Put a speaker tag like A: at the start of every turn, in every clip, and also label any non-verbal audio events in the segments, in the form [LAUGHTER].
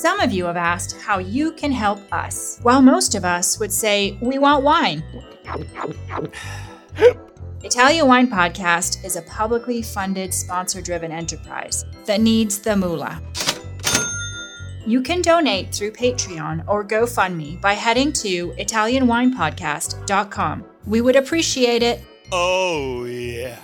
A: Some of you have asked how you can help us, while most of us would say, We want wine. [SIGHS] Italian Wine Podcast is a publicly funded, sponsor driven enterprise that needs the moolah. You can donate through Patreon or GoFundMe by heading to ItalianWinePodcast.com. We would appreciate it.
B: Oh, yeah.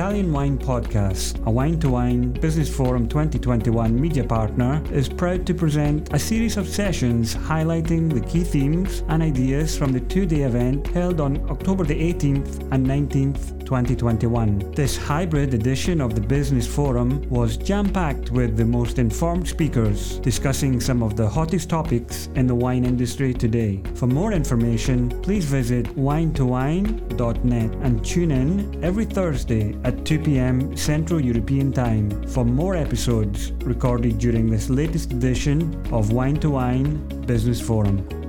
C: Italian Wine Podcast, a wine to wine Business Forum 2021 media partner, is proud to present a series of sessions highlighting the key themes and ideas from the two day event held on October the 18th and 19th 2021. This hybrid edition of the Business Forum was jam packed with the most informed speakers discussing some of the hottest topics in the wine industry today. For more information, please visit winetowine.net and tune in every Thursday at 2 p.m. Central European Time for more episodes recorded during this latest edition of Wine to Wine Business Forum.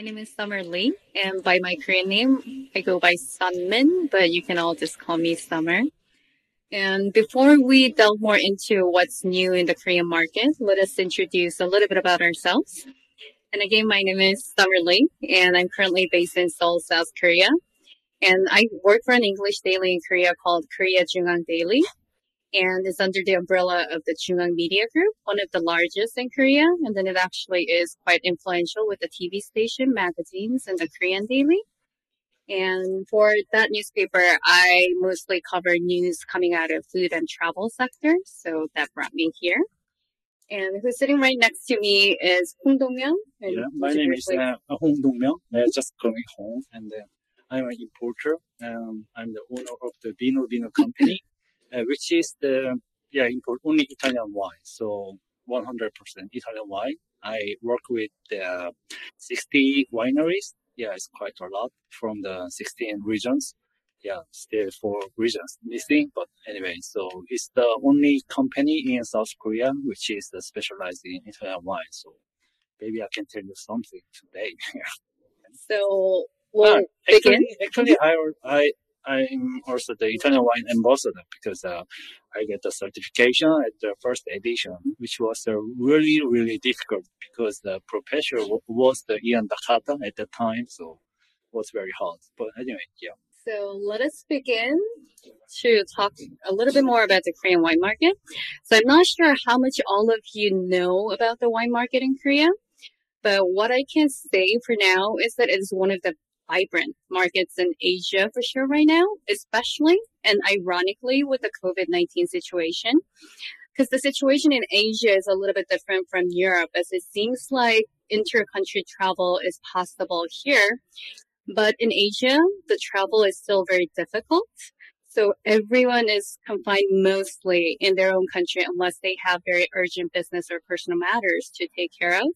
D: My name is Summer Lee, and by my Korean name, I go by Sunmin, but you can all just call me Summer. And before we delve more into what's new in the Korean market, let us introduce a little bit about ourselves. And again, my name is Summer Lee, and I'm currently based in Seoul, South Korea. And I work for an English daily in Korea called Korea JoongAng Daily and it's under the umbrella of the JoongAng Media Group, one of the largest in Korea. And then it actually is quite influential with the TV station, magazines, and the Korean Daily. And for that newspaper, I mostly cover news coming out of food and travel sector. So that brought me here. And who's sitting right next to me is Hong Dong-myung.
E: Yeah, my name is uh, Hong Dong-myung. Uh, just call me Hong. And uh, I'm an importer. Um, I'm the owner of the Vino Vino company. Uh, which is the yeah import only Italian wine. So 100% Italian wine. I work with uh, 60 wineries. Yeah, it's quite a lot from the 16 regions. Yeah, still four regions missing, but anyway, so it's the only company in South Korea which is uh, specialized in Italian wine. So maybe I can tell you something today. [LAUGHS]
D: so we'll uh,
E: begin. Actually, actually, I I I'm also the Italian wine ambassador because uh, I get the certification at the first edition, which was uh, really, really difficult because the professor was the Ian D'Agata at the time, so it was very hard. But anyway, yeah.
D: So let us begin to talk a little bit more about the Korean wine market. So I'm not sure how much all of you know about the wine market in Korea, but what I can say for now is that it is one of the vibrant markets in Asia for sure right now, especially and ironically with the COVID-19 situation. Because the situation in Asia is a little bit different from Europe as it seems like inter-country travel is possible here. But in Asia, the travel is still very difficult. So everyone is confined mostly in their own country unless they have very urgent business or personal matters to take care of.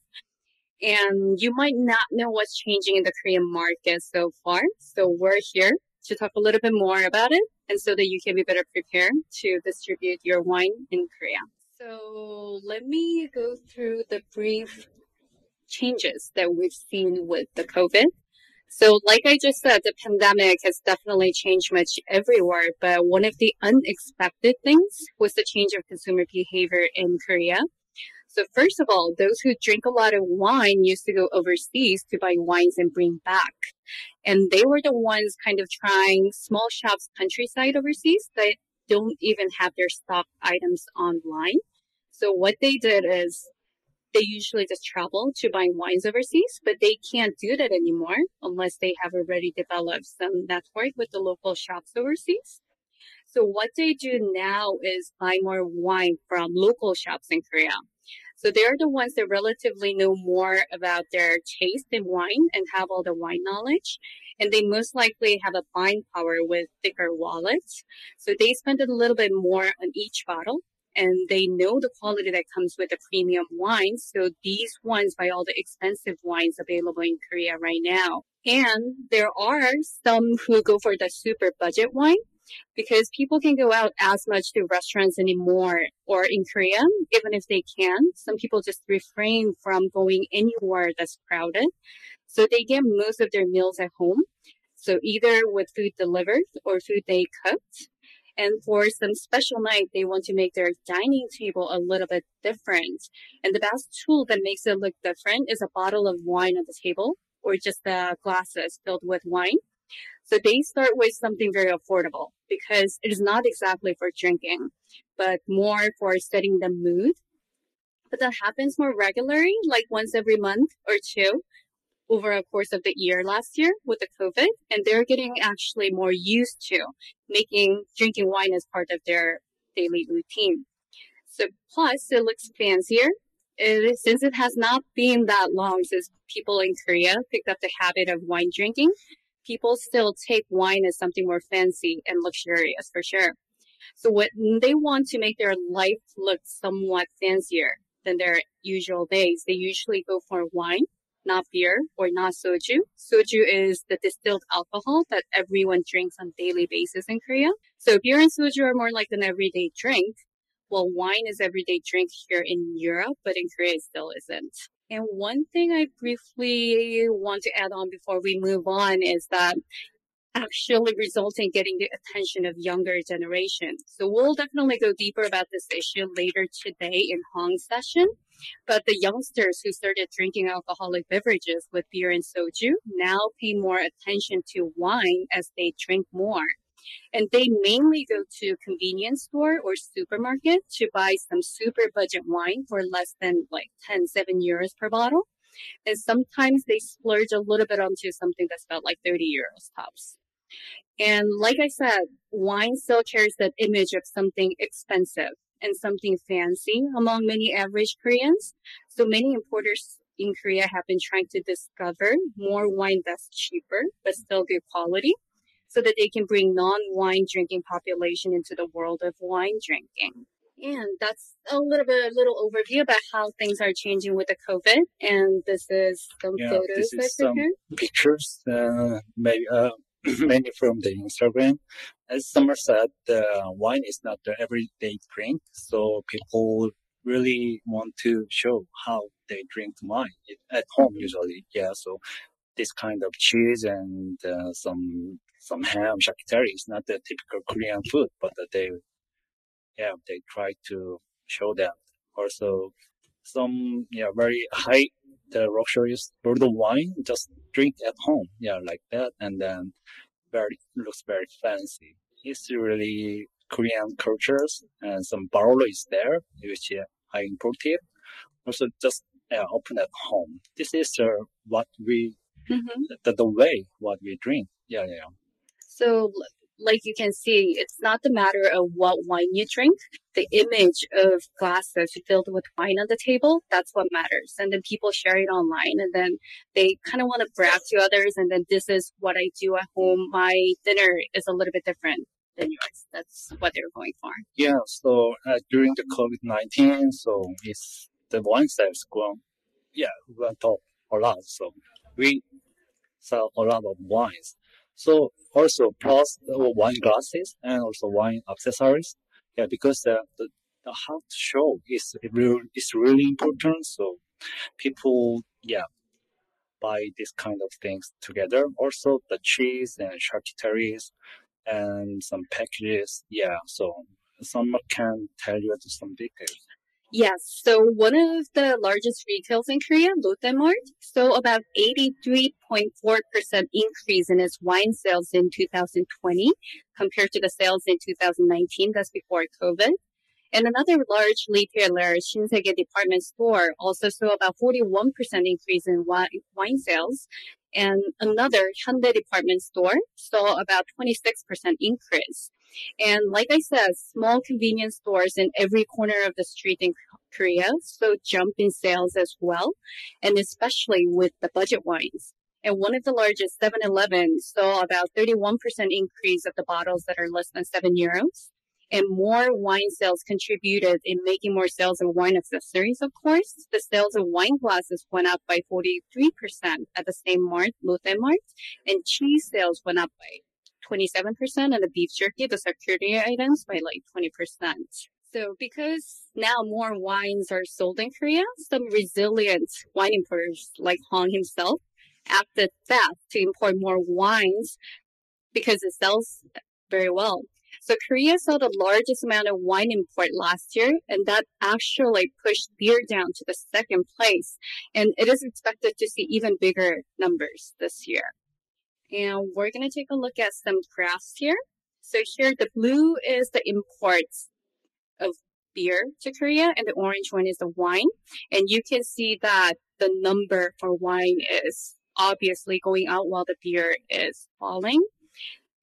D: And you might not know what's changing in the Korean market so far. So we're here to talk a little bit more about it and so that you can be better prepared to distribute your wine in Korea. So let me go through the brief changes that we've seen with the COVID. So like I just said, the pandemic has definitely changed much everywhere, but one of the unexpected things was the change of consumer behavior in Korea. So first of all, those who drink a lot of wine used to go overseas to buy wines and bring back. And they were the ones kind of trying small shops countryside overseas that don't even have their stock items online. So what they did is they usually just travel to buy wines overseas, but they can't do that anymore unless they have already developed some network with the local shops overseas. So what they do now is buy more wine from local shops in Korea. So they're the ones that relatively know more about their taste in wine and have all the wine knowledge. And they most likely have a buying power with thicker wallets. So they spend a little bit more on each bottle and they know the quality that comes with the premium wines. So these ones buy all the expensive wines available in Korea right now. And there are some who go for the super budget wine because people can go out as much to restaurants anymore or in Korea, even if they can. Some people just refrain from going anywhere that's crowded. So they get most of their meals at home. So either with food delivered or food they cooked. And for some special night, they want to make their dining table a little bit different. And the best tool that makes it look different is a bottle of wine on the table or just the glasses filled with wine. So they start with something very affordable because it is not exactly for drinking, but more for setting the mood. But that happens more regularly, like once every month or two over a course of the year last year with the COVID. And they're getting actually more used to making drinking wine as part of their daily routine. So plus it looks fancier. It, since it has not been that long since people in Korea picked up the habit of wine drinking, people still take wine as something more fancy and luxurious for sure. So what they want to make their life look somewhat fancier than their usual days, they usually go for wine, not beer or not soju. Soju is the distilled alcohol that everyone drinks on daily basis in Korea. So beer and soju are more like an everyday drink. Well, wine is everyday drink here in Europe, but in Korea it still isn't. And one thing I briefly want to add on before we move on is that actually results in getting the attention of younger generation. So we'll definitely go deeper about this issue later today in Hong's session. But the youngsters who started drinking alcoholic beverages with beer and soju now pay more attention to wine as they drink more. And they mainly go to convenience store or supermarket to buy some super budget wine for less than like 10, 7 euros per bottle. And sometimes they splurge a little bit onto something that's about like 30 euros tops. And like I said, wine still carries that image of something expensive and something fancy among many average Koreans. So many importers in Korea have been trying to discover more wine that's cheaper, but still good quality so that they can bring non-wine drinking population into the world of wine drinking. And that's a little bit, a little overview about how things are changing with the COVID. And this is some
E: Yeah,
D: photos
E: this
D: I
E: is some pictures, uh, maybe, uh, [CLEARS THROAT] mainly from the Instagram. As Summer said, uh, wine is not the everyday drink, so people really want to show how they drink wine at home usually. Yeah, so this kind of cheese and uh, some some ham, charcuterie is not the typical Korean food, but they yeah they try to show that. Also, some yeah very high the luxurious bottled wine just drink at home yeah like that and then very looks very fancy. It's really korean cultures and some bottle is there which uh, i imported. Also just yeah, open at home. This is uh, what we
D: hmm
E: the, the way what we drink yeah yeah
D: So, like you can see, it's not the matter of what wine you drink. The image of glasses filled with wine on the table, that's what matters. And then people share it online and then they kind of want to brag to others. And then this is what I do at home. My dinner is a little bit different than yours. That's what they're going for.
E: Yeah, so uh, during the COVID nineteen, so it's the wine sales grown, yeah, went up a lot. So we sell a lot of wines. So also plus wine glasses and also wine accessories. Yeah, because the the, the how to show is real is really important. So people, yeah, buy this kind of things together. Also the cheese and charcuteries and some packages. Yeah, so someone can tell you some details.
D: Yes. So one of the largest retails in Korea, Lotte Mart, saw about 83.4% increase in its wine sales in 2020 compared to the sales in 2019. That's before COVID. And another large retailer, Shinsegae department store, also saw about 41% increase in wine sales. And another Hyundai department store saw about 26% increase. And like I said, small convenience stores in every corner of the street in Korea so jump in sales as well, and especially with the budget wines. And one of the largest 7-Eleven saw about 31% increase of the bottles that are less than 7 euros. And more wine sales contributed in making more sales of wine accessories, of course. The sales of wine glasses went up by 43% at the same mart, Lotte Mart, and cheese sales went up by 27% and the beef jerky, the charcuterie items by like 20%. So because now more wines are sold in Korea, some resilient wine importers like Hong himself acted fast to import more wines because it sells very well. So Korea saw the largest amount of wine import last year, and that actually pushed beer down to the second place. And it is expected to see even bigger numbers this year. And we're going to take a look at some graphs here. So here, the blue is the imports of beer to Korea, and the orange one is the wine. And you can see that the number for wine is obviously going out while the beer is falling.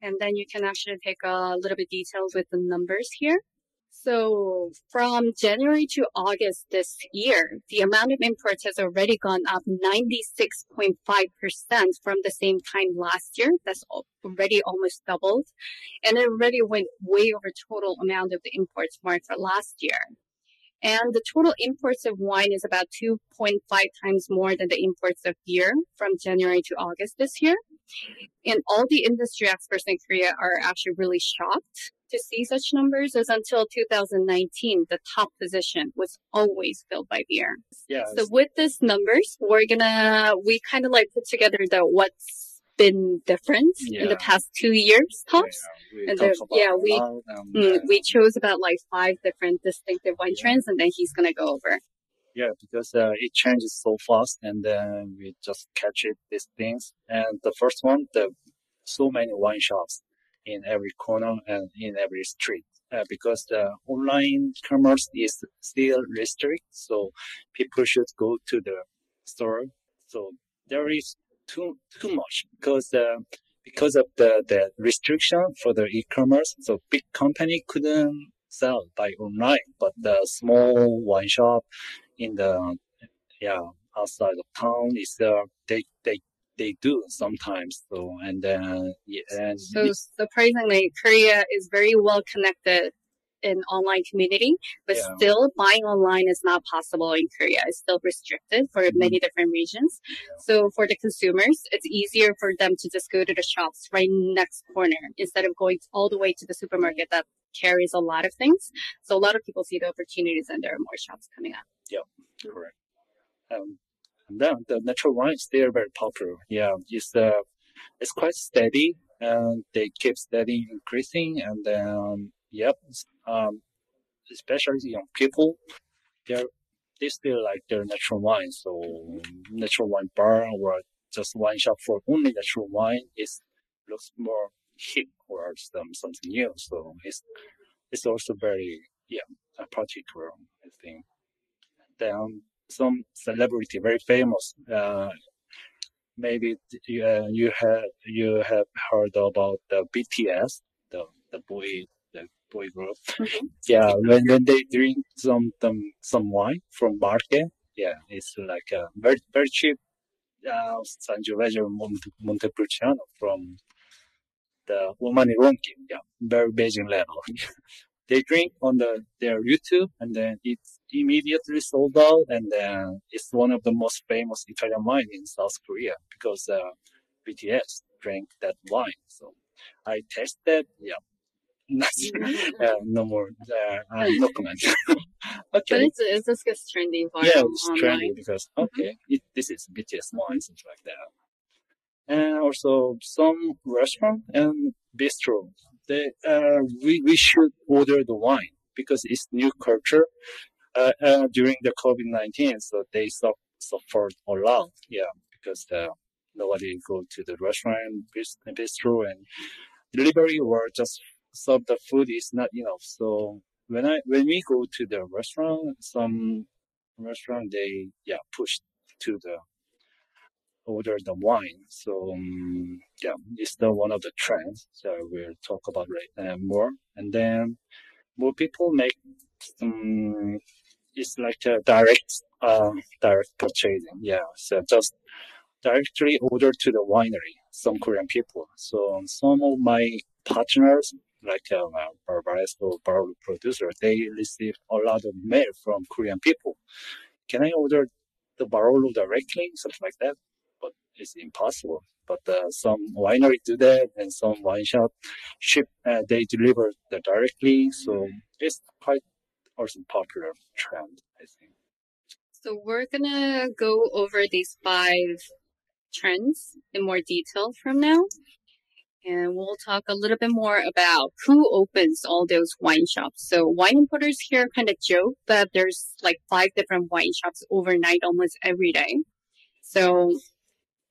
D: And then you can actually take a little bit details with the numbers here. So from January to August this year, the amount of imports has already gone up 96.5% from the same time last year. That's already almost doubled. And it already went way over total amount of the imports marked for last year. And the total imports of wine is about 2.5 times more than the imports of beer from January to August this year. And all the industry experts in Korea are actually really shocked to see such numbers as until 2019, the top position was always filled by beer.
E: Yeah.
D: So with these numbers, we're gonna, we kind of like put together the what's been different in the past two years tops.
E: we
D: And there- yeah, we-
E: um,
D: Mm, we chose about like five different distinctive wine
E: Yeah.
D: trends and then he's gonna go over.
E: Yeah, because uh, it changes so fast, and then we just catch it these things. And the first one, the so many wine shops in every corner and in every street, uh, because the online commerce is still restricted, so people should go to the store. So there is too too much because uh, because of the the restriction for the e-commerce, so big company couldn't sell by online, but the small wine shop in the yeah outside of town is uh, they they they do sometimes so and then yeah, and
D: So surprisingly, Korea is very well connected in online community, but
E: Yeah.
D: still buying online is not possible in Korea. It's still restricted for
E: Mm-hmm.
D: many different regions. So for the consumers, it's easier for them to just go to the shops right next corner instead of going all the way to the supermarket that carries a lot of things. So a lot of people see the opportunities and there are more shops coming up.
E: Yeah, correct um, and then the natural wine is still very popular. Yeah it's uh it's quite steady and they keep steady increasing and then yep um especially young people they're they still like their natural wine. So natural wine bar or just wine shop for only natural wine is looks more hip or some something new. So it's it's also very yeah particular i think. Then some celebrity very famous uh maybe you, uh, you have you have heard about the bts the the boy the boy group. Yeah when, when they drink some some some wine from market yeah it's like uh, very very cheap uh Sangiovese Monte, Montepulciano from the Umani Ronchi yeah very Beijing level. [LAUGHS] They drink on the their YouTube and then it's immediately sold out and then it's one of the most famous Italian wine in South Korea because uh, BTS drank that wine. So I tested, yeah. [LAUGHS] Uh, no more, uh, uh, no comment. [LAUGHS] [LAUGHS]
D: But
E: okay.
D: it's, it's just gets trendy for
E: Yeah, it's trendy because, okay, it, this is BTS wine, something like that. And also some restaurant and bistro they uh, we, we should order the wine because it's new culture uh, uh, during the COVID nineteen. So they su- suffered a lot, yeah, because uh, nobody go to the restaurant, bis- bistro, and delivery or just serve the food is not enough. So when I when we go to the restaurant, some restaurant they yeah push to the order the wine. So um, yeah, it's the one of the trends. So we'll talk about right uh, more, and then more people make some. It's like a direct uh direct purchasing. Yeah, so just directly order to the winery. Some Korean people. So some of my partners. Like uh, Barbaresco barrel producer, they receive a lot of mail from Korean people. Can I order the Barolo directly, something like that? But it's impossible but uh, some winery do that, and some wine shop ship uh, they deliver directly. So it's quite also popular trend, I think.
D: So we're gonna go over these five trends in more detail from now. And we'll talk a little bit more about who opens all those wine shops. So wine importers here kind of joke that there's like five different wine shops overnight almost every day. So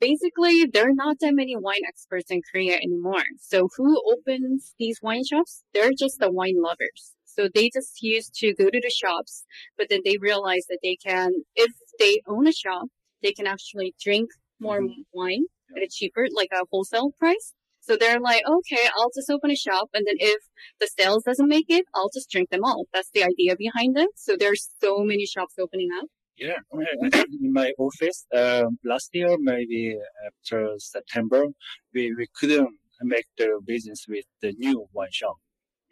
D: basically there are not that many wine experts in Korea anymore. So who opens these wine shops? They're just the wine lovers. So they just used to go to the shops, but then they realized that they can, if they own a shop, they can actually drink more mm-hmm. wine at a cheaper, like a wholesale price. So they're like, okay, I'll just open a shop. And then if the sales doesn't make it, I'll just drink them all. That's the idea behind it. So there's so many shops opening up.
E: Yeah, in my office, um, last year, maybe after September, we, we couldn't make the business with the new wine shop.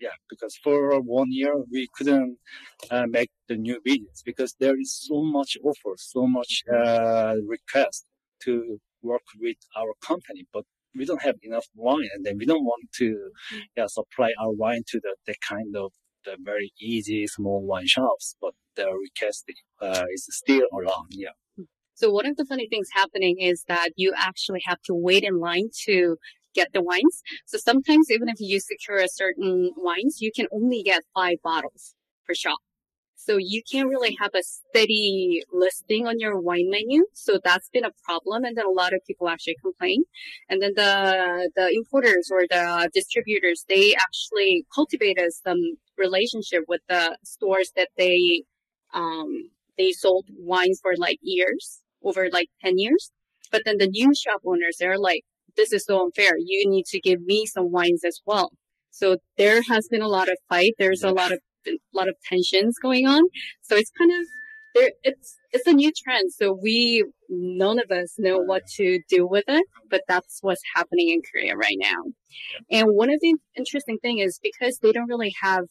E: Yeah, because for one year, we couldn't uh, make the new business because there is so much offer, so much uh, request to work with our company, but we don't have enough wine and then we don't want to mm. yeah, supply our wine to the, the kind of the very easy small wine shops, but the request uh, is still around. Yeah.
D: So one of the funny things happening is that you actually have to wait in line to get the wines. So sometimes even if you secure a certain wines, you can only get five bottles per shop. So you can't really have a steady listing on your wine menu. So that's been a problem. And then a lot of people actually complain. And then the, the importers or the distributors, they actually cultivated some relationship with the stores that they, um, they sold wines for like years, over like 10 years. But then the new shop owners, they're like, this is so unfair. You need to give me some wines as well. So there has been a lot of fight. There's a lot of a lot of tensions going on. So it's kind of there. It's it's a new trend. So we none of us know what to do with it, but that's what's happening in Korea right now. And one of the interesting thing is because they don't really have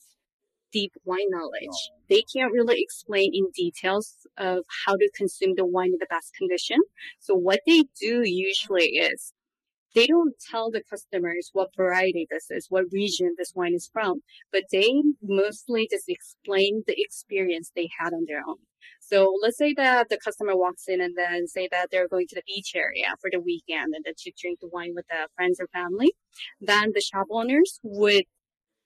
D: deep wine knowledge. They can't really explain in details of how to consume the wine in the best condition. So what they do usually is they don't tell the customers what variety this is, what region this wine is from, but they mostly just explain the experience they had on their own. So let's say that the customer walks in and then say that they're going to the beach area for the weekend and then to drink the wine with their friends or family. Then the shop owners would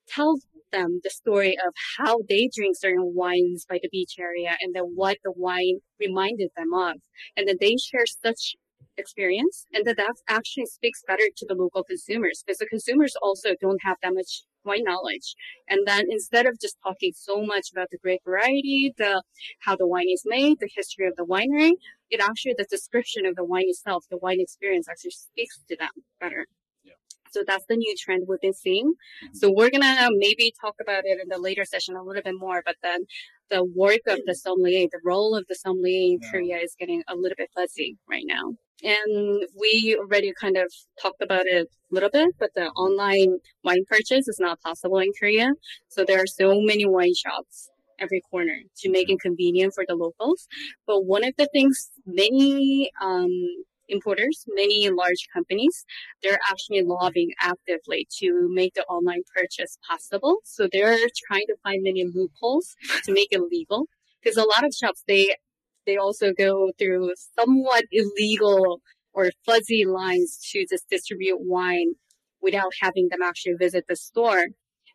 D: tell them the story of how they drink certain wines by the beach area and then what the wine reminded them of. And then they share such experience and that that actually speaks better to the local consumers because the consumers also don't have that much wine knowledge. And then instead of just talking so much about the great variety, the how the wine is made, the history of the winery, it actually the description of the wine itself, the wine experience actually speaks to them better. So that's the new trend we've been seeing. Mm-hmm. So we're gonna maybe talk about it in the later session a little bit more, but then the work of the sommelier, the role of the sommelier in yeah. Korea is getting a little bit fuzzy right now. And we already kind of talked about it a little bit, but the online wine purchase is not possible in Korea. So there are so many wine shops every corner to make it convenient for the locals. But one of the things many um, importers, many large companies, they're actually lobbying actively to make the online purchase possible. So they're trying to find many loopholes to make it legal. Because a lot of shops, they they also go through somewhat illegal or fuzzy lines to just distribute wine without having them actually visit the store.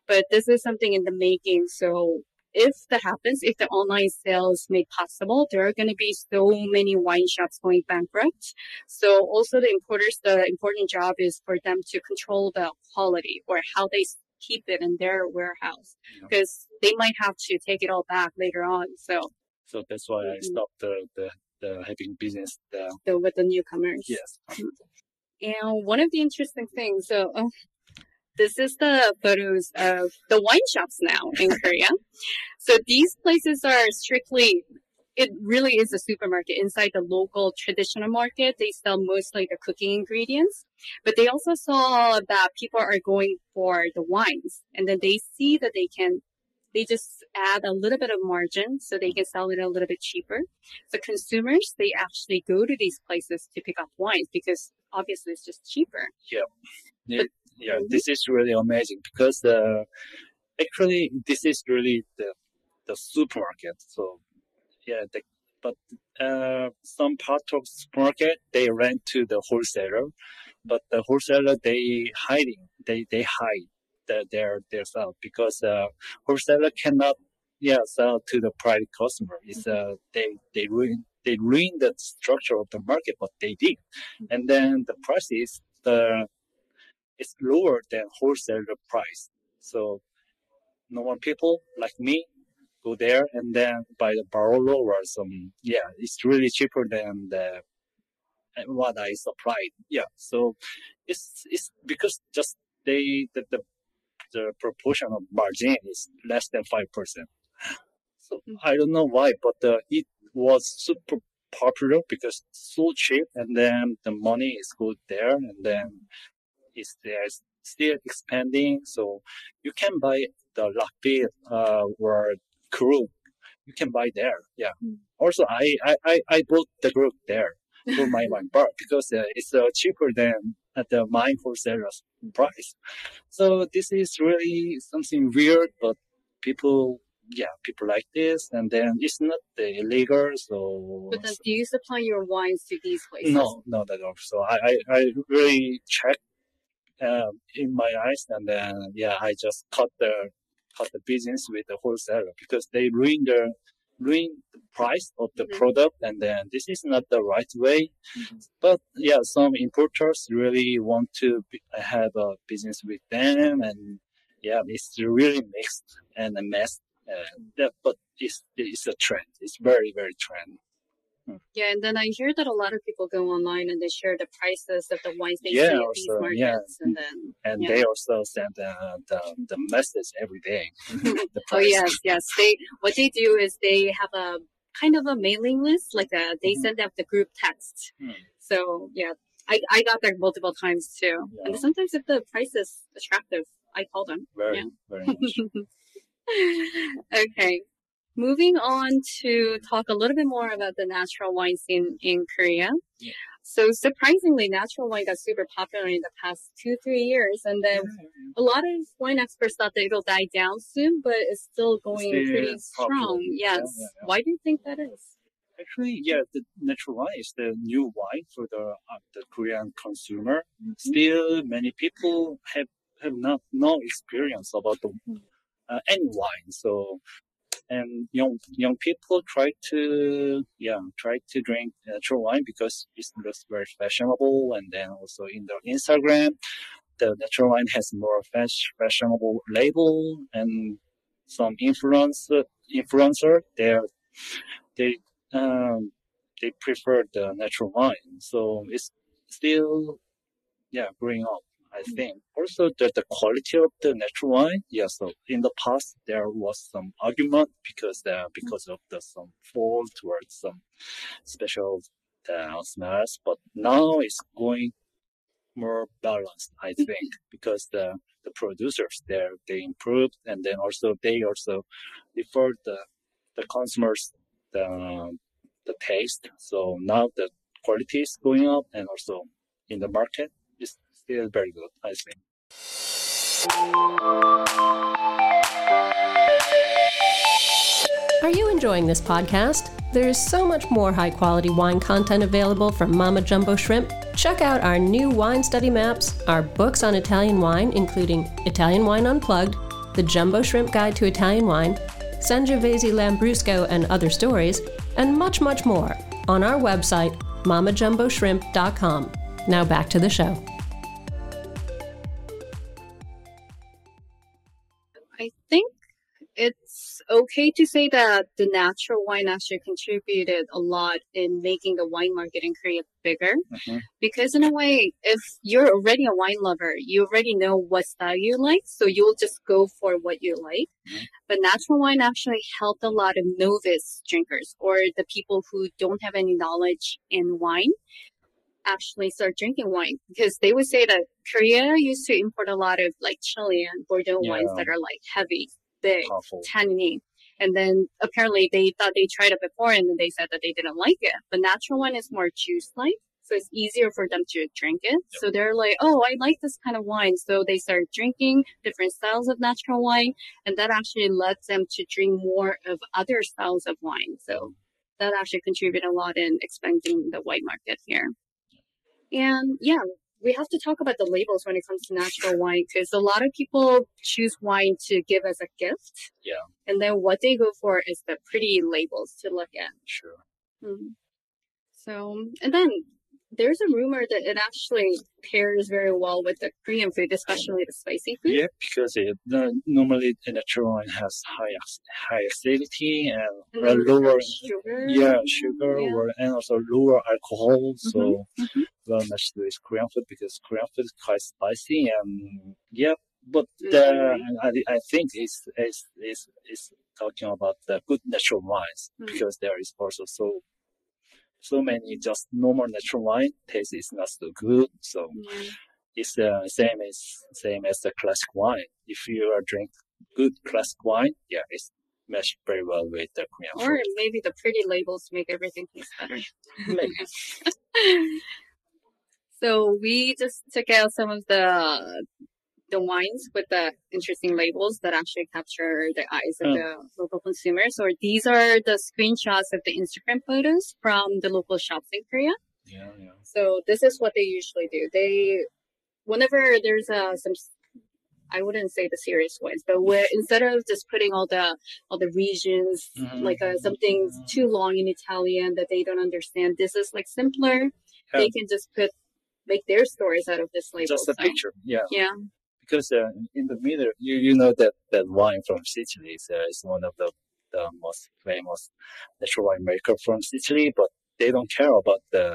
D: But this is something in the making. So if that happens, if the online sales made possible, there are going to be so many wine shops going bankrupt. So also the importers, the important job is for them to control the quality or how they keep it in their warehouse because they might have to take it all back later on. So
E: so that's why I mm-hmm. stopped the, the, the having business there.
D: So with the newcomers.
E: Yes. [LAUGHS]
D: And one of the interesting things, so uh, this is the photos of the wine shops now in Korea. So these places are strictly, it really is a supermarket inside the local traditional market. They sell mostly the cooking ingredients, but they also saw that people are going for the wines and then they see that they can they just add a little bit of margin so they can sell it a little bit cheaper. The consumers, they actually go to these places to pick up wines because obviously it's just cheaper.
E: Yeah, yeah, this is really amazing because uh, actually this is really the the supermarket. So yeah, the, but uh, some part of supermarket they rent to the wholesaler, but the wholesaler they hiding they they hide the, their their sell because uh, wholesaler cannot yeah sell to the private customer. It's uh they they ruin they ruin the structure of the market, but they did, and then the price is the it's lower than wholesaler price. So normal people like me go there and then buy the Barolo or some, yeah, it's really cheaper than the what I supplied. Yeah. So it's, it's because just they, the, the, the proportion of margin is less than 5%. So I don't know why, but uh, it was super popular because so cheap and then the money is good there and then it's there's still expanding. So you can buy the Lockbit uh, or Krug. You can buy there. Yeah.
D: Mm.
E: Also, I, I, I, bought the Krug there for my [LAUGHS] wine bar because uh, it's uh, cheaper than at the wine wholesaler's price. So this is really something weird, but people, yeah, people like this, and then it's not illegal. So
D: But then do you supply your wines to these places?
E: no, no, not at all. So I, I, I really checked um, in my eyes, and then yeah, I just cut the cut the business with the wholesaler because they ruin the ruin the price of the
D: Mhm.
E: product, and then this is not the right way. But yeah, some importers really want to be, have a business with them, and yeah, it's really mixed and a mess. Uh, that, but it's it's a trend. It's very very trend.
D: Yeah, and then I hear that a lot of people go online and they share the prices of the wines they
E: Yeah,
D: see at these markets,
E: yeah.
D: and then
E: and
D: Yeah.
E: they also send uh, the the message every day. [LAUGHS] [LAUGHS] the
D: oh yes, yes, they what they do is they have a kind of a mailing list, like a, they
E: Mhm.
D: send out the group text.
E: Hmm.
D: So yeah, I I got there multiple times too, and sometimes if the price is attractive, I call them.
E: very
D: Yeah.
E: very much. [LAUGHS]
D: okay. Moving on to talk a little bit more about the natural wine scene in Korea.
E: Yeah.
D: So surprisingly, natural wine got super popular in the past two, three years. And then a lot of wine experts thought that it'll die down soon, but it's still going
E: Still
D: pretty
E: popular.
D: strong.
E: Yeah,
D: Yes.
E: yeah, yeah.
D: Why do you think that is?
E: Actually, yeah, the natural wine is the new wine for the uh, the Korean consumer.
D: Mm-hmm.
E: Still, many people have have not no experience about the uh, any wine. So, and young young people try to yeah try to drink natural wine because it looks very fashionable, and then also in the Instagram, the natural wine has more fash, fashionable label and some influence influencer they they um they prefer the natural wine. So it's still yeah growing up i think also the, the quality of the natural wine yeah so in the past there was some argument because uh, because of the some fault towards some special uh, smells but now it's going more balanced i think because the the producers there they improved and then also they also refer the the consumers the the taste. So now the quality is going up and also in the market it's very good i think
F: Are you enjoying this podcast? There is so much more high quality wine content available from Mama Jumbo Shrimp. Check out our new wine study maps, our books on Italian wine, including Italian Wine Unplugged, The Jumbo Shrimp Guide to Italian Wine, Sangiovese Lambrusco and Other Stories, and much, much more on our website, mamajumboshrimp.com. Now back to the show.
D: Okay to say that the natural wine actually contributed a lot in making the wine market in Korea bigger.
E: Mhm.
D: Because in a way, if you're already a wine lover, you already know what style you like, so you'll just go for what you like.
E: Mhm.
D: But natural wine actually helped a lot of novice drinkers or the people who don't have any knowledge in wine actually start drinking wine because they would say that Korea used to import a lot of like Chilean Bordeaux wines that are like heavy big
E: Powerful.
D: tannin. And then apparently they thought they tried it before and then they said that they didn't like it. But natural one is more juice like. So it's easier for them to drink it. So they're like, oh, I like this kind of wine. So they started drinking different styles of natural wine. And that actually led them to drink more of other styles of wine. So that actually contributed a lot in expanding the wine market here. And yeah, we have to talk about the labels when it comes to natural wine because a lot of people choose wine to give as a gift.
E: Yeah.
D: And then what they go for is the pretty labels to look at.
E: Sure.
D: Mm. So, and then there's a rumor that it actually pairs very well with the Korean food, especially the spicy food.
E: Yeah, because it, normally the natural wine has high high acidity and,
D: And
E: lower
D: sugar.
E: yeah sugar
D: Yeah.
E: or, and also lower alcohol. So
D: mhm.
E: well matched with Korean food because Korean food is quite spicy and yeah. But
D: Mm.
E: the, I, I think it's, it's, it's, it's talking about the good natural wines
D: Mm.
E: because there is also so so many just normal natural wine taste is not so good. So
D: Yeah.
E: it's the same as same as the classic wine. If you are drink good classic wine, yeah, it's meshed very well with the Korean
D: Or
E: food.
D: maybe the pretty labels make everything taste better. [LAUGHS]
E: Maybe. [LAUGHS]
D: so we just took out some of the the wines with the interesting labels that actually capture the eyes of
E: Oh.
D: the local consumers. Or these are the screenshots of the Instagram photos from the local shops in Korea.
E: Yeah, yeah.
D: So this is what they usually do. They, whenever there's uh, some, I wouldn't say the serious ones, but where instead of just putting all the all the regions
E: Mhm.
D: like uh, something too long in Italian that they don't understand, this is like simpler. They can just put make their stories out of this label.
E: Just a
D: so-
E: picture. Yeah.
D: Yeah.
E: Because uh, in the middle, you you know that that wine from Sicily is, uh, is one of the the most famous natural wine maker from Sicily, but they don't care about the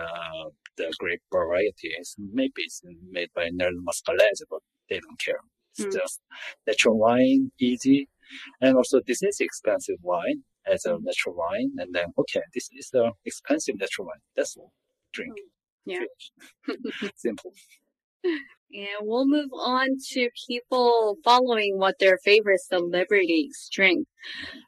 E: the grape variety. It's, maybe it's made by Nerello Mascalese, but they don't care. It's
D: Mm.
E: just natural wine, easy, and also this is expensive wine as a natural wine, and then okay, this is a expensive natural wine. That's all. Drink.
D: Mm. Yeah. [LAUGHS]
E: Simple. [LAUGHS]
D: And we'll move on to people following what their favorite celebrities drink.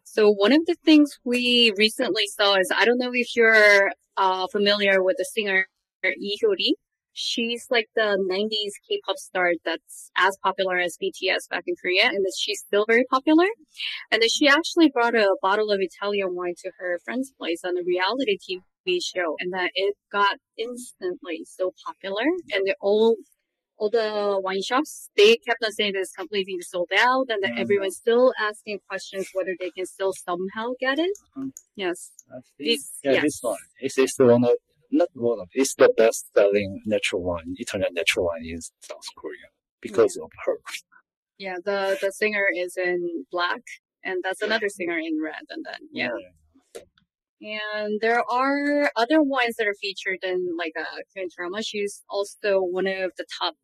D: So one of the things we recently saw is, I don't know if you're uh, familiar with the singer Lee. She's like the 90s K-pop star that's as popular as BTS back in Korea, and she's still very popular. And then she actually brought a bottle of Italian wine to her friend's place on a reality TV show, and that it got instantly so popular, and all all the wine shops, they kept on saying that it's completely sold out and that
E: Mm.
D: everyone's still asking questions whether they can still somehow get it.
E: Mhm.
D: Yes. This,
E: Yeah,
D: yes.
E: this one. It's, it's the one of, not one of, it's the best selling natural wine, Italian natural wine in South Korea because of her.
D: Yeah, the, the singer is in black and that's another singer in red and then, yeah. And there are other wines that are featured in like a Korean drama. She's also one of the top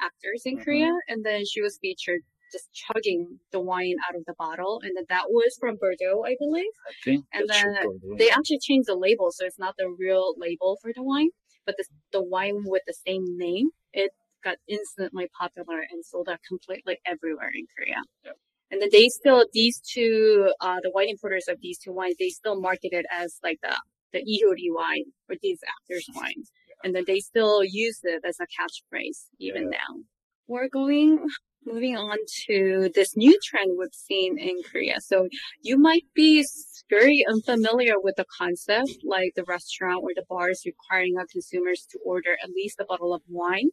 D: actors in
E: Mhm.
D: Korea, and then she was featured just chugging the wine out of the bottle, and then that was from Bordeaux, I believe.
E: I think.
D: And then They actually changed the label, so it's not the real label for the wine, but the the wine with the same name. It got instantly popular and sold out completely everywhere in Korea.
E: Yep.
D: And then they still these two, uh, the wine importers of these two wines, they still market it as like the the Lee Hyori wine or these actors' wines, and then they still use it as a catchphrase even
E: Yeah.
D: now. We're going moving on to this new trend we've seen in Korea. So you might be very unfamiliar with the concept, like the restaurant or the bars requiring our consumers to order at least a bottle of wine.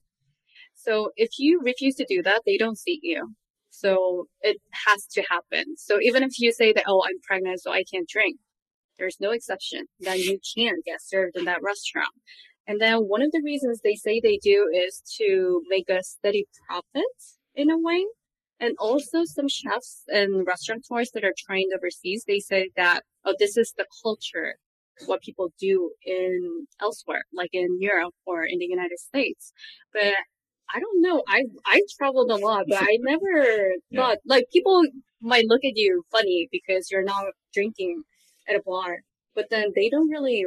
D: So if you refuse to do that, they don't seat you. So it has to happen. So even if you say that, oh, I'm pregnant, so I can't drink, there's no exception. Then you can't get served in that restaurant. And then one of the reasons they say they do is to make a steady profit in a way. And also some chefs and restaurateurs that are trained overseas, they say that, oh, this is the culture, what people do in elsewhere, like in Europe or in the United States. But I don't know. I, I traveled a lot, but I never [LAUGHS]
E: Yeah.
D: thought, like people might look at you funny because you're not drinking at a bar, but then they don't really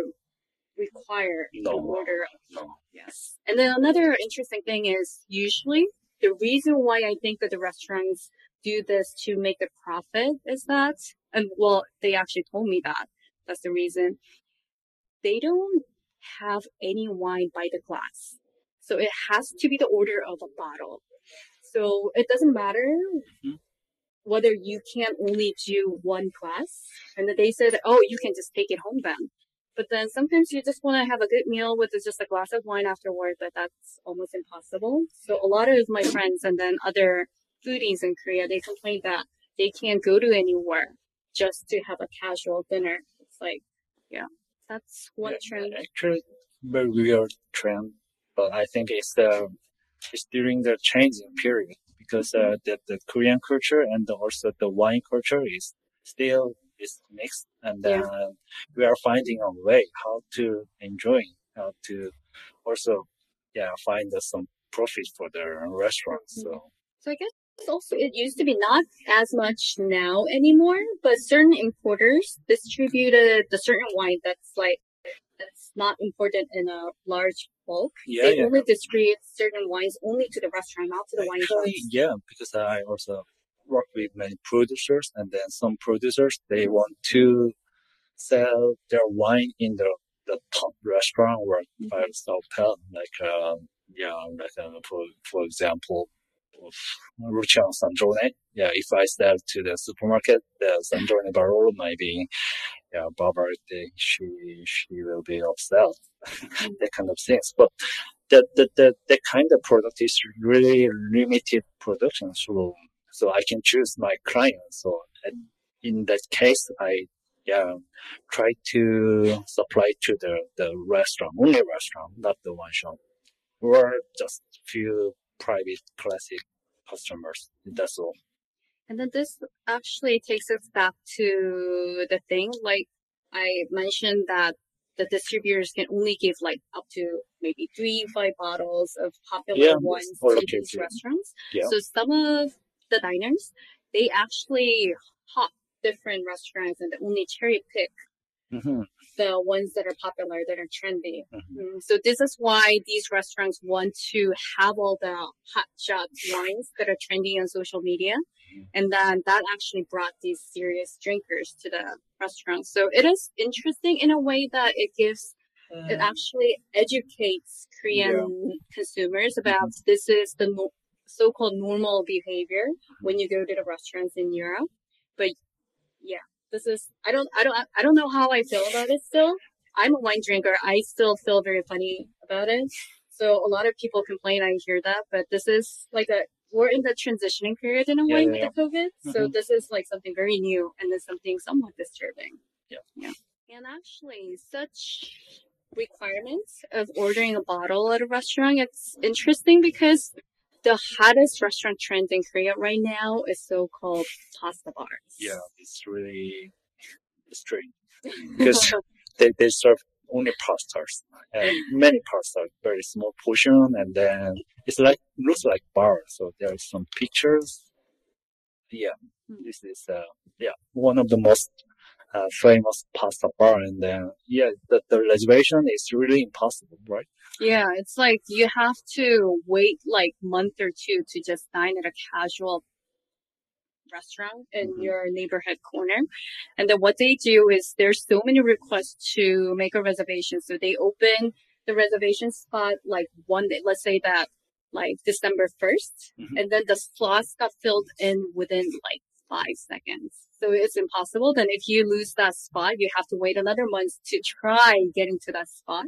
D: require
E: No.
D: to order
E: No.
D: Yes. And then another interesting thing is usually the reason why I think that the restaurants do this to make a profit. Is that? And well, they actually told me that. That's the reason. They don't have any wine by the glass. So it has to be the order of a bottle. So it doesn't matter mm-hmm. whether you can only do one glass. And they said, oh, you can just take it home then. But then sometimes you just want to have a good meal with just a glass of wine afterward, but that's almost impossible. So a lot of my friends and then other foodies in Korea, they complain that they can't go to anywhere just to have a casual dinner. It's like, yeah, that's one yeah, trend.
E: Actually, very weird trend, but I think it's the it's during the changing period because uh, the the Korean culture and also the wine culture is still is mixed, and yeah. uh, we are finding a way how to enjoy, how to also yeah find some profit for the restaurants. Mm-hmm. So.
D: So I guess also it used to be not as much now anymore, but certain importers distributed the certain wine that's like that's not important in a large bulk. Yeah, they yeah. only distribute certain wines only to the restaurant, not to the wine shops.
E: Yeah, because I also work with many producers, and then some producers they want to sell their wine in the the top restaurant or mm-hmm. five star hotel, like um, yeah, like uh, for for example, Rucheon Sanzhone. Yeah, if I sell to the supermarket, the Sanzhone barrel might be, yeah, Barbara, she, she will be upset. Mm-hmm. that kind of things. But the, the, the, the kind of product is really limited production. So, so I can choose my clients. So and in that case, I, yeah, try to supply to the, the restaurant, only restaurant, not the one shop, or just few private classic customers. That's all.
D: And then this actually takes us back to the thing, like I mentioned that the distributors can only give like up to maybe three, five bottles of popular yeah, ones to these restaurants. Yeah. So some of the diners, they actually hop different restaurants and only cherry pick mm-hmm. the ones that are popular, that are trendy. Mm-hmm. Mm, so this is why these restaurants want to have all the hot shot wines that are trendy on social media. Mm-hmm. And then that actually brought these serious drinkers to the restaurants. So it is interesting in a way that it gives it actually educates Korean yeah. consumers about mm-hmm. this is the no- so-called normal behavior when you go to the restaurants in Europe. But yeah, this is I don't I don't I don't know how I feel about it still. I'm a wine drinker. I still feel very funny about it. So a lot of people complain. I hear that, but this is like a we're in the transitioning period in a yeah, way yeah, with yeah. the COVID. Mm-hmm. So this is like something very new and it's something somewhat disturbing.
E: Yeah.
D: Yeah. And actually, such requirements of ordering a bottle at a restaurant, it's interesting because the hottest restaurant trend in Korea right now is so-called pasta bars.
E: Yeah, it's really strange [LAUGHS] because they, they serve only pastas and many pastas, very small portion, and then it's like looks like bar. So there is some pictures. Yeah, hmm. this is uh, yeah one of the most uh, famous pasta bar, and then yeah, the, the reservation is really impossible, right?
D: Yeah, it's like you have to wait like month or two to just dine at a casual restaurant in mm-hmm. your neighborhood corner. And then what they do is there's so many requests to make a reservation. So they open the reservation spot like one day, let's say that like December 1st. Mm-hmm. And then the slots got filled in within like five seconds. So it's impossible. Then if you lose that spot, you have to wait another month to try getting to that spot.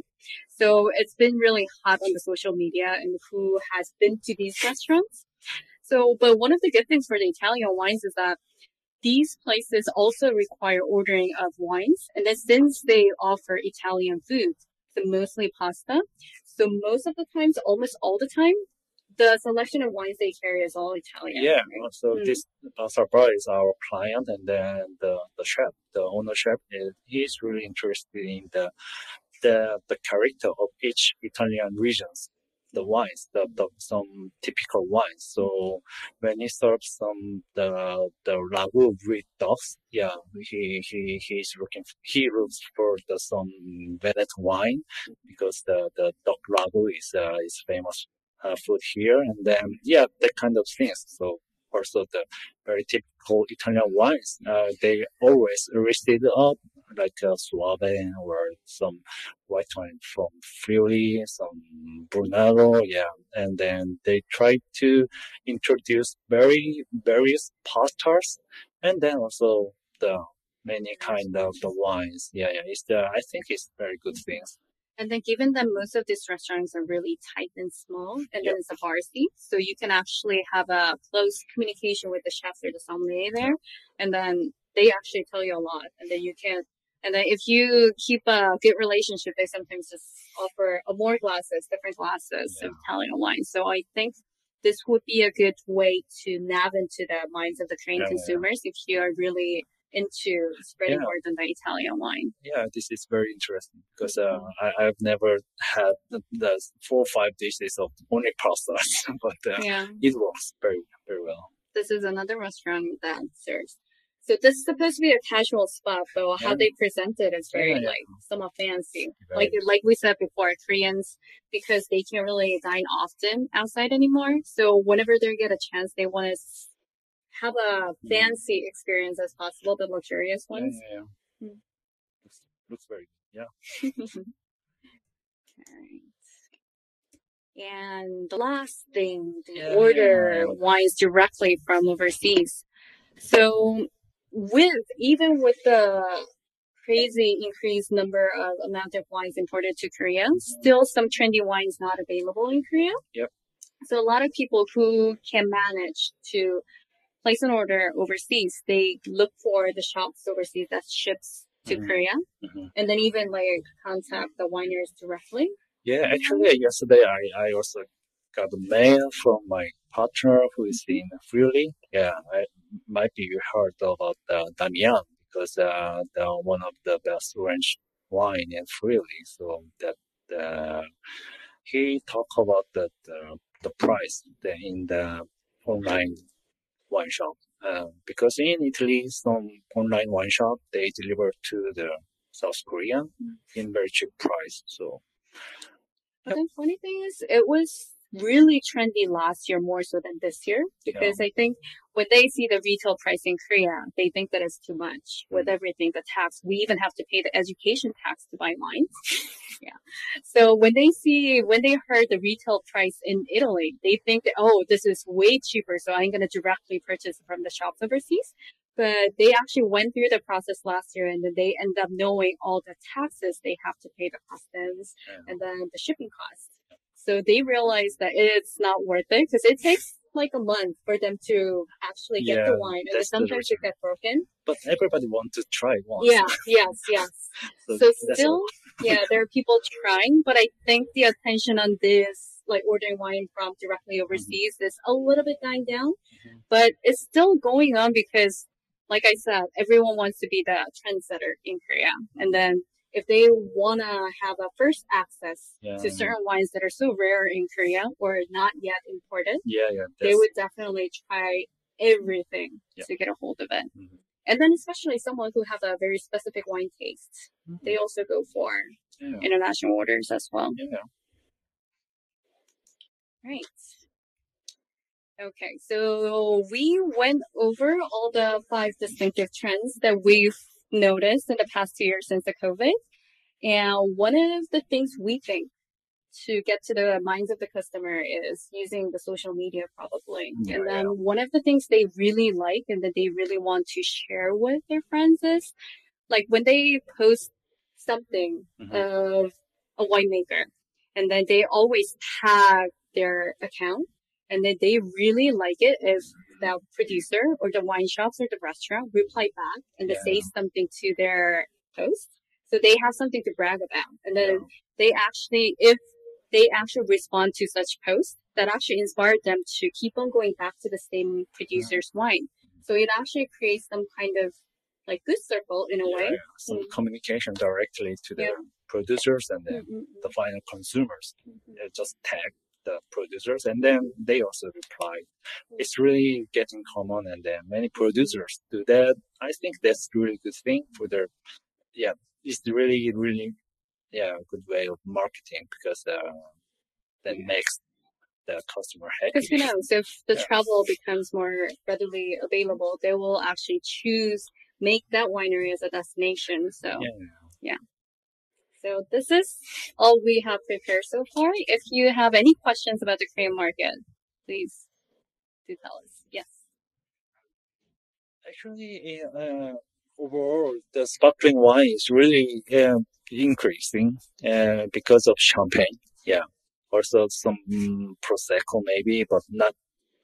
D: So it's been really hot on the social media and who has been to these restaurants. So, but one of the good things for the Italian wines is that these places also require ordering of wines. And then since they offer Italian food, so mostly pasta. So most of the times, almost all the time, the selection of wines they carry is all Italian.
E: Yeah. Right? So mm. this pasta bar is our client, and then the the chef, the owner chef, is he's really interested in the the the character of each Italian regions the wines, the, the some typical wines. So when he serves some the the ragu with dogs, yeah, he he he's looking he looks for the some Venet wine because the the dog ragu is uh, is famous uh, food here, and then yeah, that kind of things. So also the very typical Italian wines. Uh, they always listed up like a Soave or some white wine from Friuli, some Brunello, yeah. And then they try to introduce very various pastas and then also the many kind of the wines. Yeah, yeah. It's the I think it's very good things.
D: And then given that most of these restaurants are really tight and small, and then it's a bar scene, so you can actually have a close communication with the chefs or the sommelier there, and then they actually tell you a lot, and then you can, and then if you keep a good relationship, they sometimes just offer uh, more glasses, different glasses
E: Yeah.
D: of Italian wine. So I think this would be a good way to nav into the minds of the trained
E: Yeah, yeah.
D: consumers if you are really into spreading
E: Yeah.
D: more than the Italian wine.
E: Yeah, this is very interesting because uh, I, I've never had the, the four or five dishes of only pasta, [LAUGHS] but uh,
D: Yeah.
E: it works very very well.
D: this is another restaurant that serves. So this is supposed to be a casual spot, but how
E: Yeah.
D: they present it is very
E: Yeah,
D: like somewhat fancy.
E: Very-
D: Like like we said before, Koreans because they can't really dine often outside anymore. So whenever they get a chance, they want to have a fancy experience as possible, the luxurious ones.
E: yeah, yeah.
D: Mm.
E: Looks, looks very good. Yeah. [LAUGHS]
D: And the last thing,
E: Yeah,
D: order
E: yeah.
D: wines directly from overseas. So with even with the crazy increased number of amount of wines imported to Korea, still some trendy wines not available in Korea.
E: Yep.
D: So a lot of people who can manage to place an order overseas, they look for the shops overseas that ships to
E: Mhm.
D: Korea
E: Mhm.
D: and then even like contact the wineries directly.
E: Yeah, actually, yesterday I, I also got a mail from my partner who is in Friuli. Yeah, I might be you heard about uh, Damijan because uh, the one of the best French wine in Friuli. So that uh, he talked about the, the the price in the online wine shop. Uh, because in Italy, some online wine shop they deliver to the South Korean in very cheap price. So
D: But the funny thing is, it was really trendy last year more so than this year because I think when they see the retail price in Korea, they think that it's too much with mm. everything, the tax. We even have to pay the education tax to buy wines. [LAUGHS] yeah. So when they see, when they heard the retail price in Italy, they think that, oh, this is way cheaper. So I'm going to directly purchase from the shops overseas. But they actually went through the process last year and then they end up knowing all the taxes they have to pay the customs
E: yeah.
D: and then the shipping costs. So they realize that it's not worth it because it takes like a month for them to actually get the wine, and then
E: that's the
D: sometimes it gets broken.
E: but everybody wants to try once.
D: Yeah, yes, yes. [LAUGHS]
E: So
D: So still, yeah, there are people trying, but I think the attention on this, like ordering wine from directly overseas, is a little bit dying down.
E: Mhm.
D: But it's still going on because, like I said, everyone wants to be the trendsetter in Korea, and then if they wanna have a first access
E: Yeah.
D: to certain wines that are so rare in Korea or not yet imported,
E: Yeah, yeah.
D: they would definitely try everything
E: Yeah.
D: to get a hold of it.
E: Mhm.
D: And then especially someone who has a very specific wine taste, they also go for
E: Yeah.
D: international orders as well.
E: Yeah.
D: Right. Okay, so we went over all the five distinctive trends that we've noticed in the past two years since the COVID. And one of the things we think to get to the minds of the customer is using the social media probably.
E: Yeah,
D: and then one of the things they really like and that they really want to share with their friends is like when they post something
E: Mhm.
D: of a winemaker and then they always tag their account and then they really like it if the producer or the wine shops or the restaurant reply back and they say something to their post. So they have something to brag about. And then
E: Yeah.
D: they actually, if they actually respond to such posts, that actually inspired them to keep on going back to the same producer's wine. So it actually creates some kind of like good circle in a
E: Yeah,
D: way.
E: yeah. Some
D: Mm.
E: communication directly to the
D: Yeah.
E: producers and then
D: Mm-mm.
E: the final consumers.
D: Mhm.
E: They just tag the producers and then they also reply. It's really getting common and then many producers do that. I think that's really good thing for their, yeah, it's really, really, yeah, good way of marketing because, uh, that makes the customer happy.
D: Because who knows if the
E: Yeah.
D: travel becomes more readily available, they will actually choose make that winery as a destination. So
E: Yeah.
D: So this is all we have prepared so far. If you have any questions about the Korean market, please do tell us. Yes.
E: Actually, uh, overall, the sparkling wine is really um, increasing uh, because of champagne. Yeah. Also some mm, prosecco maybe, but not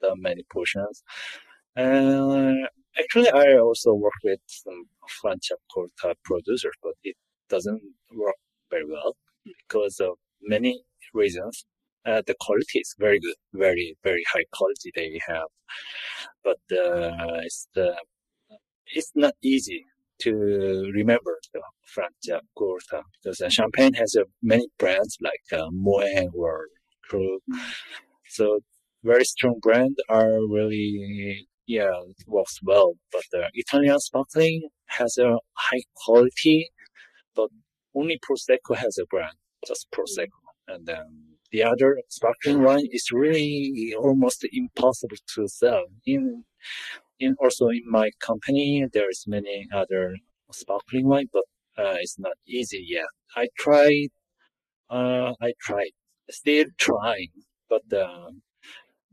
E: that many portions. Uh, actually, I also work with some French Franciacorta producers, but it doesn't work very well because of many reasons. Uh, the quality is very good, very, very high quality they have. But, uh, it's the, it's not easy to remember the Franciacorta because uh, champagne has uh, many brands like uh, Moët or Krug. So very strong brand are really yeah works well. But the Italian sparkling has a high quality, but only Prosecco has a brand, just Prosecco, and then the other sparkling wine is really almost impossible to sell. In in also in my company, there's many other sparkling wine, but uh, it's not easy yet. I tried, uh, I tried, still trying, but uh,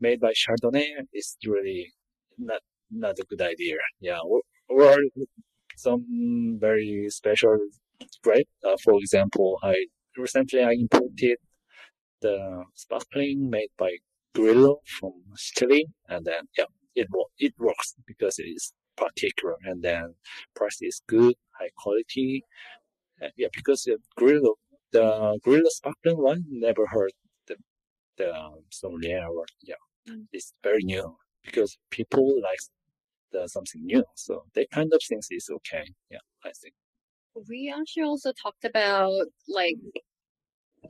E: made by Chardonnay is really not not a good idea. Yeah, or, or some very special grape. Uh, for example, I recently I imported the sparkling made by Grillo from Chile, and then yeah, it it works because it is particular, and then price is good, high quality. Yeah, because uh, Grillo, the Grillo sparkling wine, never heard the the sommelier yeah, it's very new because people like the something new, so that kind of things is okay. Yeah, I think.
D: We actually also talked about like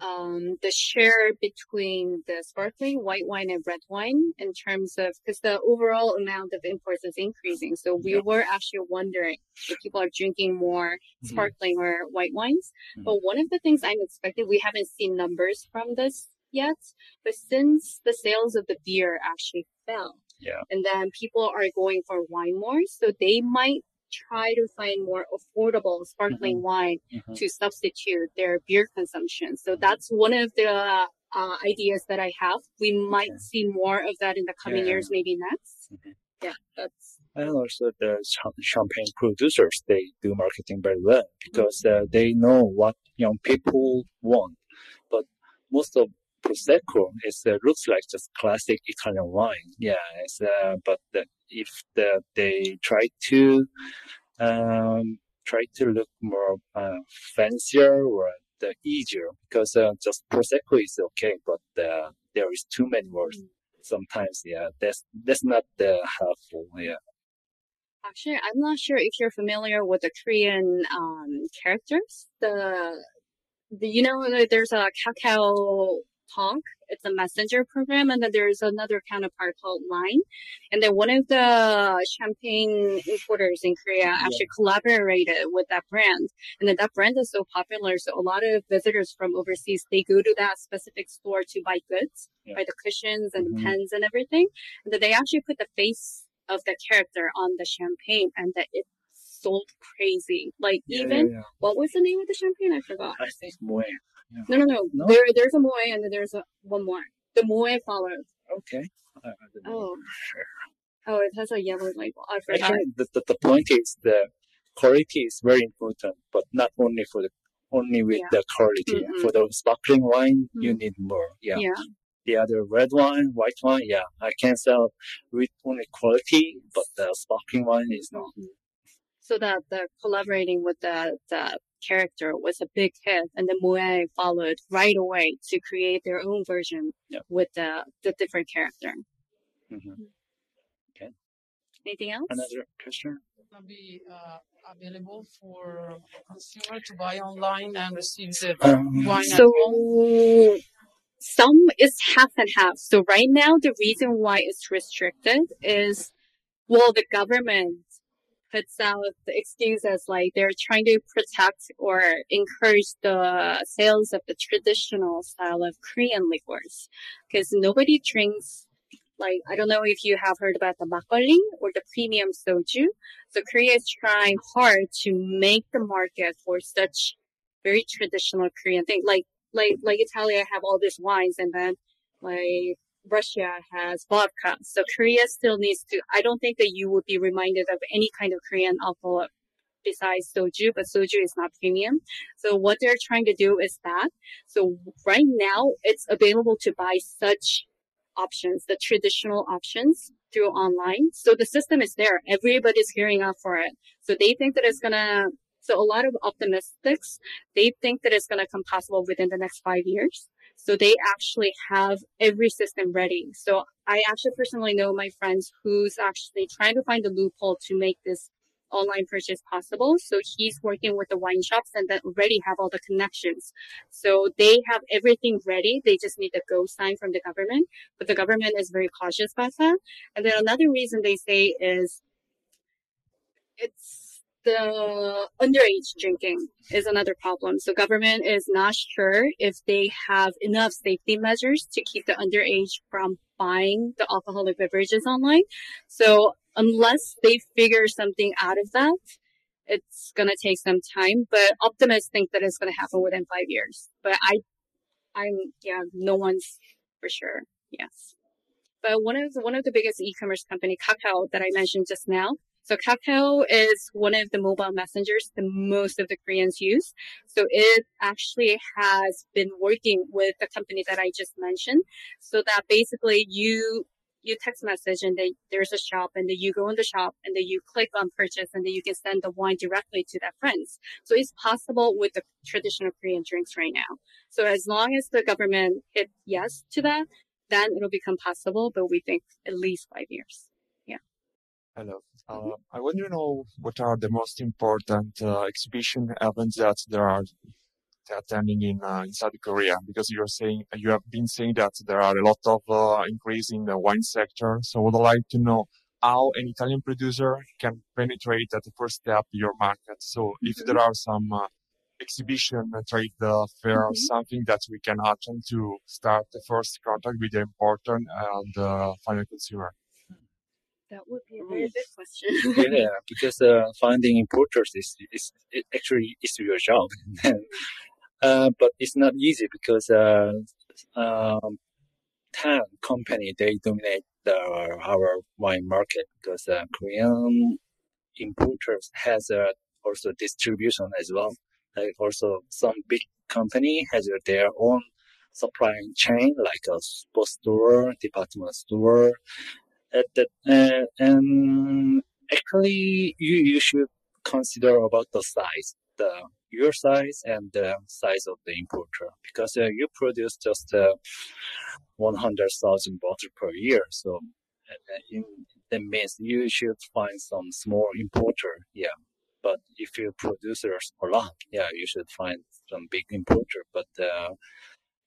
D: um the share between the sparkling white wine and red wine in terms of because the overall amount of imports is increasing. So we
E: Yeah.
D: were actually wondering if people are drinking more
E: Mhm.
D: sparkling or white wines.
E: Mhm.
D: But one of the things I'm expecting, we haven't seen numbers from this yet, but since the sales of the beer actually fell,
E: Yeah.
D: and then people are going for wine more, so they might try to find more affordable sparkling wine
E: Mhm.
D: to substitute their beer consumption. So that's one of the uh, ideas that I have. We might
E: Okay.
D: see more of that in the coming
E: Yeah.
D: years, maybe next.
E: Mhm.
D: Yeah, that's
E: And also the champagne producers, they do marketing very well because uh, they know what young people want. But most of Prosecco is uh, looks like just classic Italian wine. Yeah, it's, uh, but the, if the, they try to um, try to look more uh, fancier or the easier because uh, just Prosecco is okay, but uh, there is too many words. Sometimes, yeah, that's that's not the helpful. Yeah.
D: actually, I'm not sure if you're familiar with the Korean um, characters. The, the you know, there's a Kakao Talk. It's a messenger program, and then there's another counterpart called Line. And then one of the champagne importers in Korea actually collaborated with that brand. And then that brand is so popular, so a lot of visitors from overseas they go to that specific store to buy goods,
E: Yeah.
D: buy the cushions and
E: Mhm.
D: the pens and everything. And then they actually put the face of the character on the champagne, and that it sold crazy. Like
E: Yeah,
D: even
E: yeah, yeah.
D: what was the name of the champagne? I forgot.
E: I think Moët.
D: No, no, no.
E: No?
D: There, there's a Moët, and then there's a one more. The Moët followed.
E: Okay. I, I don't know.
D: Oh.
E: Sure.
D: Oh, it has a yellow label. I forgot.
E: Actually, the, the, the point is the quality is very important, but not only for the only with
D: Yeah.
E: the quality.
D: Mhm.
E: For the sparkling wine, you
D: Mhm.
E: need more. Yeah.
D: yeah.
E: The other red wine, white wine, yeah, I can sell with only quality, but the sparkling wine is not.
D: Mhm. So that the collaborating with the, the character was a big hit, and then Moët followed right away to create their own version
E: Yeah.
D: with the the different character.
E: Mhm.
D: Anything else?
E: Another question?
G: gonna be uh, available for consumer to buy online and receive the
E: Um,
G: wine
D: So some is half and half. So right now, the reason why it's restricted is, well, the government puts out the excuse as like they're trying to protect or encourage the sales of the traditional style of Korean liqueurs because nobody drinks like I don't know if you have heard about the makgeolli or the premium soju. So Korea is trying hard to make the market for such very traditional Korean thing. Like like like Italia have all these wines and then like Russia has vodka. So Korea still needs to I don't think that you would be reminded of any kind of Korean alcohol besides soju, but soju is not premium. So what they're trying to do is that. So right now it's available to buy such options, the traditional options through online. So the system is there. Everybody's gearing up for it. So they think that it's gonna, so a lot of optimists, they think that it's gonna come possible within the next five years. So they actually have every system ready. So I actually personally know my friends who's actually trying to find a loophole to make this online purchase possible. So he's working with the wine shops and then already have all the connections. So they have everything ready. They just need the go sign from the government, but the government is very cautious about that. And then another reason they say is it's the underage drinking is another problem. So government is not sure if they have enough safety measures to keep the underage from buying the alcoholic beverages online. So unless they figure something out of that, it's going to take some time, but optimists think that it's going to happen within five years. But I, I'm, yeah, no one's for sure. Yes. But one of the, one of the biggest e-commerce company, Kakao, that I mentioned just now, so Kakao is one of the mobile messengers that most of the Koreans use. So it actually has been working with the company that I just mentioned. So that basically you you text message and then there's a shop and then you go in the shop and then you click on purchase and then you can send the wine directly to their friends. So it's possible with the traditional Korean drinks right now. So as long as the government hit yes to that, then it'll become possible, but we think at least five years. Yeah.
H: I Hello. Uh, I want to know what are the most important uh, exhibition events that there are attending in uh, in South Korea because you're saying you have been saying that there are a lot of uh, increase in the wine sector. So I would like to know how an Italian producer can penetrate at the first step your market. So mm-hmm. if there are some uh, exhibition, trade uh, fair, mm-hmm. something that we can attend to start the first contact with the importer and the final consumer.
D: That would be a very big question. [LAUGHS]
E: yeah, because uh, finding importers is, is actually is your job. [LAUGHS] Uh, but it's not easy because uh, um, Tan company they dominate the, our wine market because uh, Korean importers has uh, also distribution as well. Like also some big company has their own supply chain like a sports store, department store. At the, uh, and actually you, you should consider about the size. The your size and the size of the importer because uh, you produce just uh, 100,000 bottles per year. So uh, in, that means you should find some small importer. Yeah. But if you produce a lot, yeah, you should find some big importer. But uh,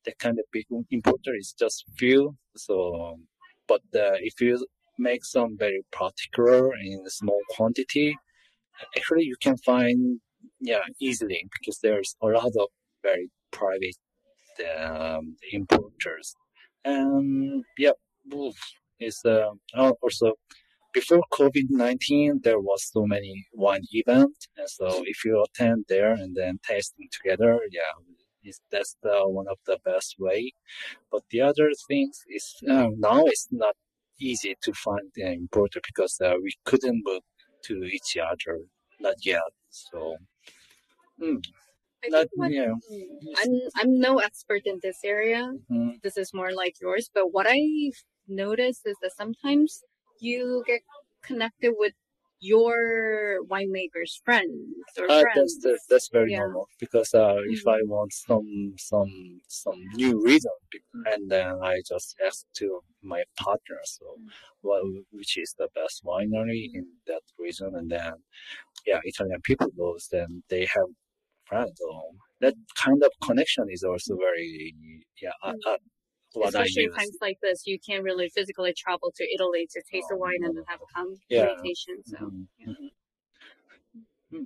E: the kind of big importer is just few. So, but uh, if you make some very particular in small quantity, actually you can find yeah, easily because there's a lot of very private um, importers. And yeah, is uh, also before COVID nineteen there was so many wine events, and so if you attend there and then tasting together, yeah, is that's the one of the best way. But the other things is uh, now it's not easy to find the importer because uh, we couldn't move to each other not yet. So
D: Mm. Not, what, yeah. I'm I'm no expert in this area. Mm-hmm. This is more like yours. But what I've noticed is that sometimes you get connected with your winemaker's friends or uh, friends.
E: That's, that's, that's very yeah. normal because uh, mm-hmm. if I want some some some new reason, and then I just ask to my partner, so mm-hmm. what which is the best winery in that region, and then yeah, Italian people knows, then they have friends. So that kind of connection is also very yeah. Uh, uh,
D: what Especially in times like this, you can't really physically travel to Italy to taste oh, the wine and then have a communication. Yeah. So. Mm-hmm.
E: Yeah. Mm-hmm.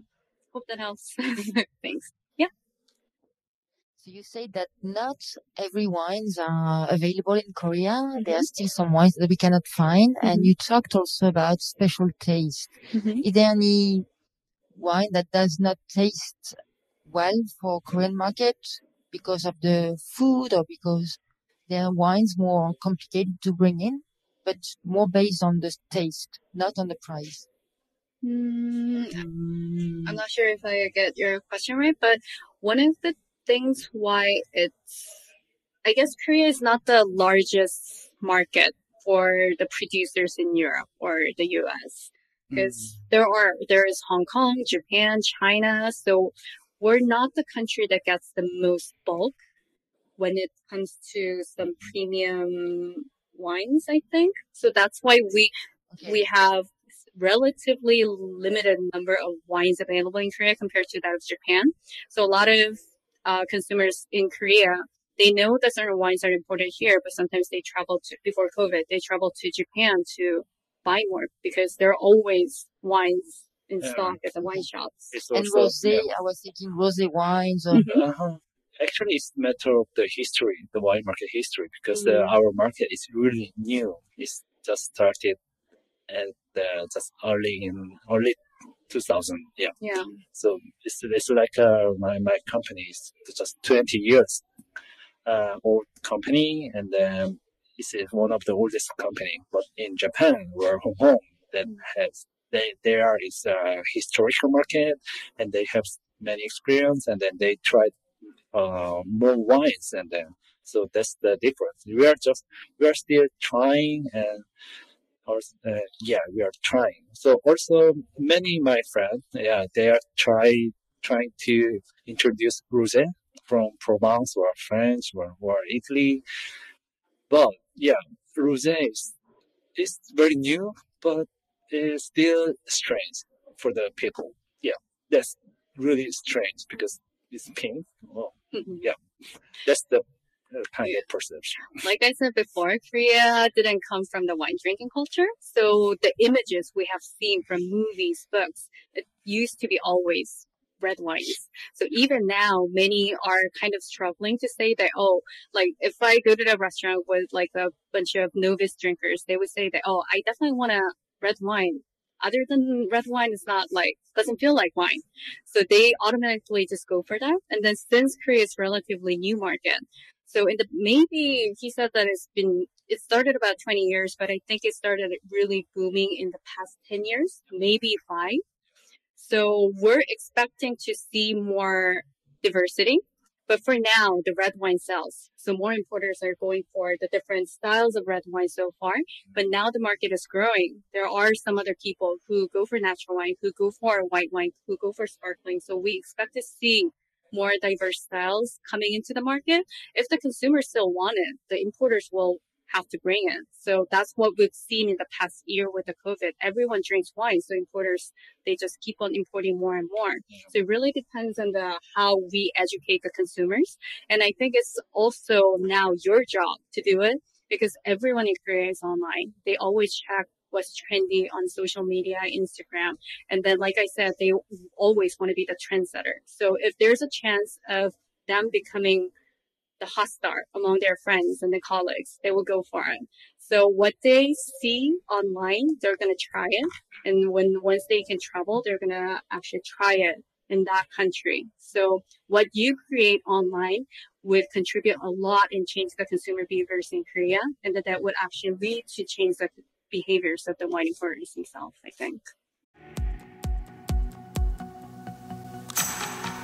D: Hope that helps. [LAUGHS] Thanks. Yeah.
I: So you say that not every wines are available in Korea. There are still some wines that we cannot find. And you talked also about special taste. Is there any wine that does not taste well for Korean market because of the food or because there are wines more complicated to bring in, but more based on the taste, not on the price?
D: Mm, I'm not sure if I get your question right, but one of the things why it's, I guess Korea is not the largest market for the producers in Europe or the US because there are, there is Hong Kong, Japan, China. So we're not the country that gets the most bulk when it comes to some premium wines, I think. So that's why we, we have relatively limited number of wines available in Korea compared to that of Japan. So a lot of uh, consumers in Korea, they know that certain wines are imported here, but sometimes they travel to, before COVID, they travel to Japan to buy more because there are always wines in
E: Yeah.
D: stock at the wine shops.
E: It's
I: And rosé,
E: yeah.
I: I was thinking rosé wines or
E: Uh-huh. Actually, it's a matter of the history, the wine market history, because uh,
D: Mm.
E: our market is really new. It's just started at uh, just early in early 2000. Yeah.
D: Yeah.
E: So it's, it's like uh, my, my company is just 20 years uh, old company, and then it's uh, one of the oldest company. But in Japan, or Hong Kong, that has they there is a historical market, and they have many experience, and then they try uh, more wines, and then so that's the difference. We are just we are still trying and. Or, uh, yeah, we are trying. So also many my friends, yeah, they are try trying to introduce rosé from Provence or France or, or Italy. But yeah, rosé is, is very new, but it's still strange for the people. Yeah, that's really strange because it's pink. Mm-hmm. yeah, that's the kind of perception.
D: like I said before, Korea didn't come from the wine drinking culture. So the images we have seen from movies, books, it used to be always red wines. So even now, many are kind of struggling to say that, oh, like if I go to the restaurant with like a bunch of novice drinkers, they would say that, oh, I definitely want a red wine. Other than red wine is not like, doesn't feel like wine. So they automatically just go for that. And then since Korea is relatively new market, so in the maybe he said that it's been it started about 20 years, but I think it started really booming in the past 10 years, maybe five. So we're expecting to see more diversity. But for now, the red wine sells. So more importers are going for the different styles of red wine so far. But now the market is growing. There are some other people who go for natural wine, who go for white wine, who go for sparkling. So we expect to see more diverse styles coming into the market. If the consumers still want it, the importers will have to bring it. So that's what we've seen in the past year with the COVID. Everyone drinks wine, so importers they just keep on importing more and more. So it really depends on the how we educate the consumers. And I think it's also now your job to do it because everyone in Korea is online. They always check what's trendy on social media, Instagram. And then, like I said, they always want to be the trendsetter. So if there's a chance of them becoming the hot star among their friends and their colleagues, they will go for it. So what they see online, they're going to try it. And when, once they can travel, they're going to actually try it in that country. So what you create online would contribute a lot in changing the consumer behaviors in Korea. And that that would actually lead to change the behaviors of the wine importers themselves, I think.